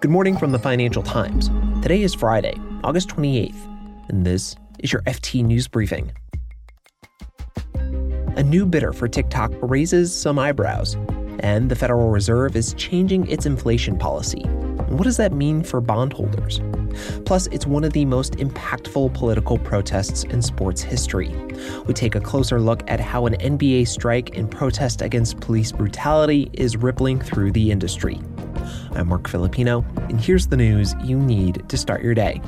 Good morning from the Financial Times. Today is Friday, August 28th, and this is your FT News Briefing. A new bidder for TikTok raises some eyebrows, and the Federal Reserve is changing its inflation policy. What does that mean for bondholders? Plus, it's one of the most impactful political protests in sports history. We take a closer look at how an NBA strike in protest against police brutality is rippling through the industry. I'm Marc Filippino, and here's the news you need to start your day.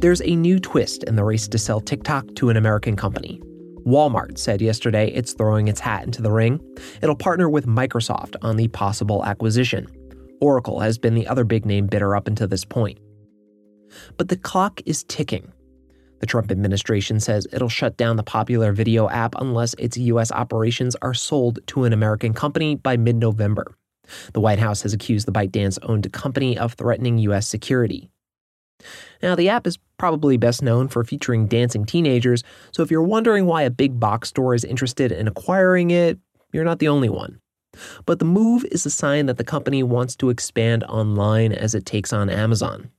There's a new twist in the race to sell TikTok to an American company. Walmart said yesterday it's throwing its hat into the ring. It'll partner with Microsoft on the possible acquisition. Oracle has been the other big name bidder up until this point. But the clock is ticking. The Trump administration says it'll shut down the popular video app unless its U.S. operations are sold to an American company by mid November. The White House has accused the ByteDance owned company of threatening U.S. security. Now, the app is probably best known for featuring dancing teenagers, so if you're wondering why a big box store is interested in acquiring it, you're not the only one. But the move is a sign that the company wants to expand online as it takes on Amazon.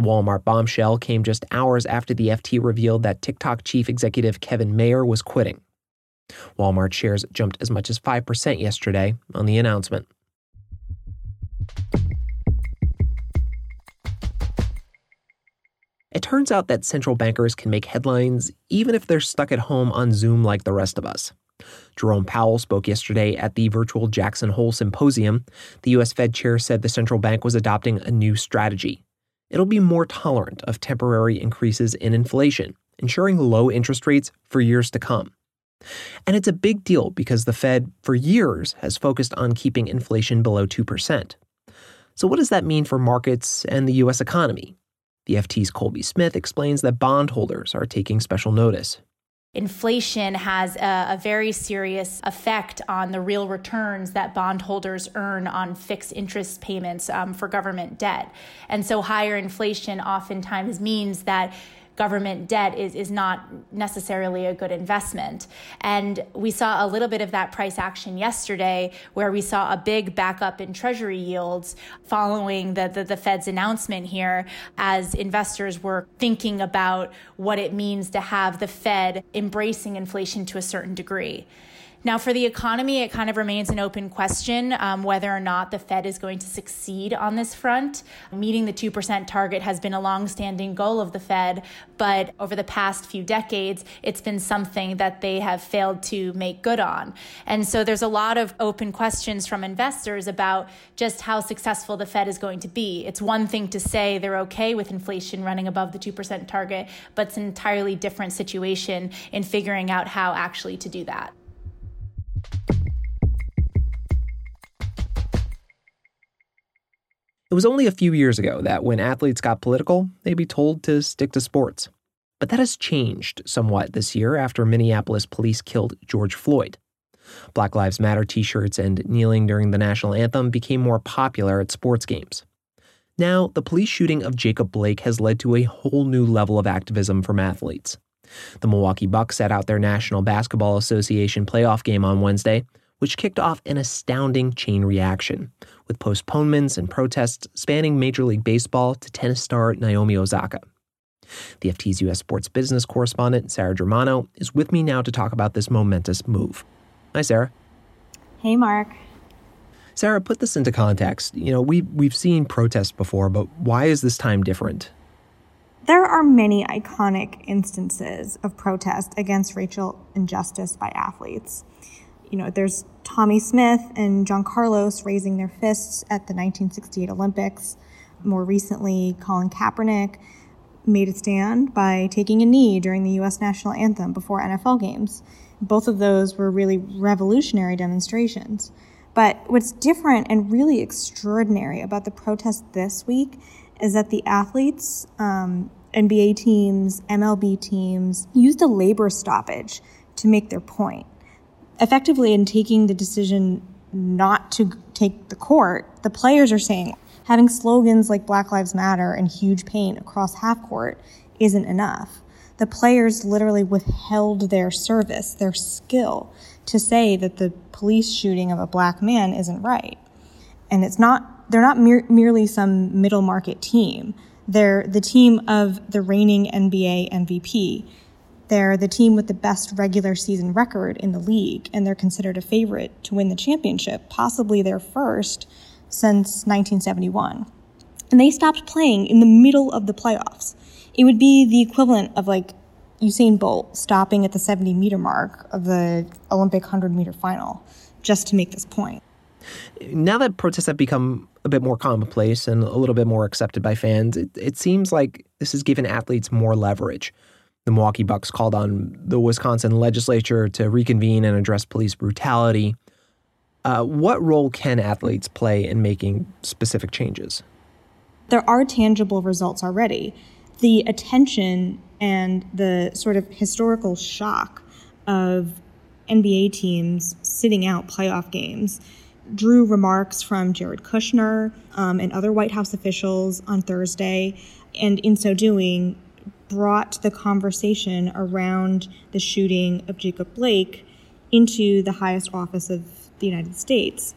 The Walmart bombshell came just hours after the FT revealed that TikTok chief executive Kevin Mayer was quitting. Walmart shares jumped as much as 5% yesterday on the announcement. It turns out that central bankers can make headlines even if they're stuck at home on Zoom like the rest of us. Jerome Powell spoke yesterday at the virtual Jackson Hole Symposium. The U.S. Fed chair said the central bank was adopting a new strategy it'll be more tolerant of temporary increases in inflation, ensuring low interest rates for years to come. And it's a big deal because the Fed, for years, has focused on keeping inflation below 2%. So, what does that mean for markets and the U.S. economy? The FT's Colby Smith explains that bondholders are taking special notice inflation has a, a, very serious effect on the real returns that bondholders earn on fixed interest payments um, for government debt. And so higher inflation oftentimes means that government debt is, is not necessarily a good investment. And we saw a little bit of that price action yesterday, where we saw a big backup in treasury yields following the, the, the Fed's announcement here as investors were thinking about what it means to have the Fed embracing inflation to a certain degree. Now, for the economy, it kind of remains an open question um, whether or not the Fed is going to succeed on this front. Meeting the 2% target has been a longstanding goal of the Fed, but over the past few decades, it's been something that they have failed to make good on. And so there's a lot of open questions from investors about just how successful the Fed is going to be. It's one thing to say they're okay with inflation running above the 2% target, but it's an entirely different situation in figuring out how actually to do that. It was only a few years ago that when athletes got political, they'd be told to stick to sports. But that has changed somewhat this year after Minneapolis police killed George Floyd. Black Lives Matter t shirts and kneeling during the national anthem became more popular at sports games. Now, the police shooting of Jacob Blake has led to a whole new level of activism from athletes. The Milwaukee Bucks set out their National Basketball Association playoff game on Wednesday, which kicked off an astounding chain reaction, with postponements and protests spanning Major League Baseball to tennis star Naomi Osaka. The FT's U.S. sports business correspondent, Sarah Germano, is with me now to talk about this momentous move. Hi, Sarah. Hey, Mark. Sarah, put this into context. You know, we, we've seen protests before, but why is this time different? There are many iconic instances of protest against racial injustice by athletes you know, there's Tommie Smith and John Carlos raising their fists at the 1968 Olympics. More recently, Colin Kaepernick made a stand by taking a knee during the U.S. national anthem before NFL games. Both of those were really revolutionary demonstrations. But what's different and really extraordinary about the protest this week is that the athletes, um, NBA teams, MLB teams, used a labor stoppage to make their point effectively in taking the decision not to take the court, the players are saying having slogans like Black Lives Matter and huge paint across half court isn't enough. the players literally withheld their service, their skill, to say that the police shooting of a black man isn't right. And it's not, they're not mer- merely some middle market team. They're the team of the reigning NBA MVP. They're the team with the best regular season record in the league, and they're considered a favorite to win the championship, possibly their first since 1971. And they stopped playing in the middle of the playoffs. It would be the equivalent of like Usain Bolt stopping at the 70 meter mark of the Olympic 100 meter final just to make this point. Now that protests have become a bit more commonplace and a little bit more accepted by fans, it, it seems like this has given athletes more leverage. The Milwaukee Bucks called on the Wisconsin legislature to reconvene and address police brutality. Uh, what role can athletes play in making specific changes? There are tangible results already the attention and the sort of historical shock of NBA teams sitting out playoff games drew remarks from Jared Kushner um, and other White House officials on Thursday, and in so doing, brought the conversation around the shooting of Jacob Blake into the highest office of the United States.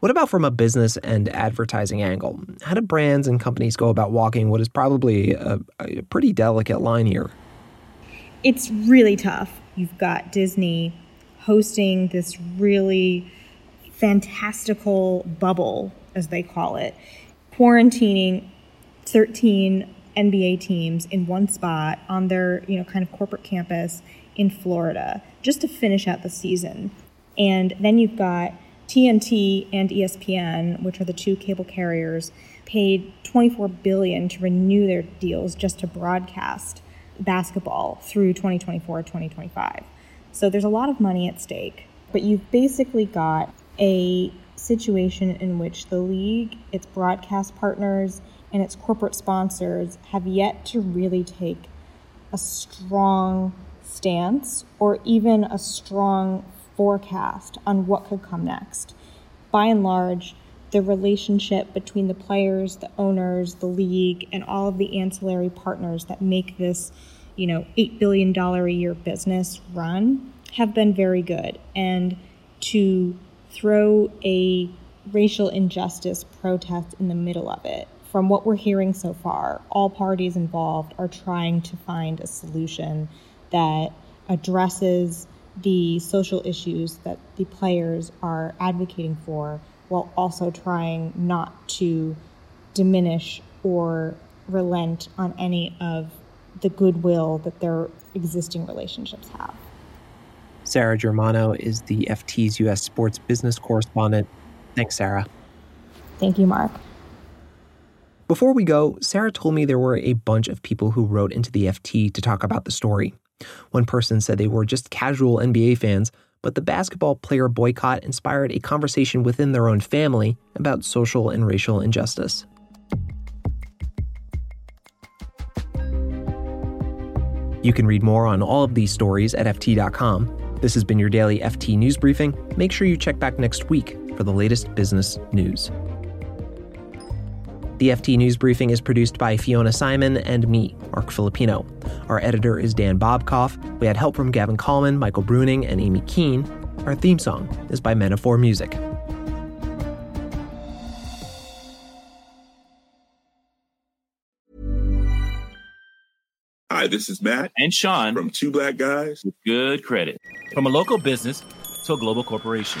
What about from a business and advertising angle? How do brands and companies go about walking what is probably a, a pretty delicate line here? It's really tough. You've got Disney hosting this really fantastical bubble, as they call it, quarantining 13 NBA teams in one spot on their, you know, kind of corporate campus in Florida just to finish out the season. And then you've got TNT and ESPN, which are the two cable carriers, paid 24 billion to renew their deals just to broadcast basketball through 2024-2025. So there's a lot of money at stake, but you've basically got a situation in which the league, its broadcast partners, and its corporate sponsors have yet to really take a strong stance or even a strong forecast on what could come next. By and large, the relationship between the players, the owners, the league, and all of the ancillary partners that make this, you know, $8 billion a year business run have been very good. And to throw a racial injustice protest in the middle of it, from what we're hearing so far, all parties involved are trying to find a solution that addresses the social issues that the players are advocating for while also trying not to diminish or relent on any of the goodwill that their existing relationships have. Sarah Germano is the FT's U.S. sports business correspondent. Thanks, Sarah. Thank you, Mark. Before we go, Sarah told me there were a bunch of people who wrote into the FT to talk about the story. One person said they were just casual NBA fans, but the basketball player boycott inspired a conversation within their own family about social and racial injustice. You can read more on all of these stories at FT.com. This has been your daily FT News Briefing. Make sure you check back next week for the latest business news. The FT News Briefing is produced by Fiona Simon and me, Marc Filippino. Our editor is Dan Bobkoff. We had help from Gavin Kallman, Michael Bruning, and Amy Keene. Our theme song is by Metaphor Music. Hi, this is Matt and Sean from Two Black Guys with Good Credit. From a local business to a global corporation.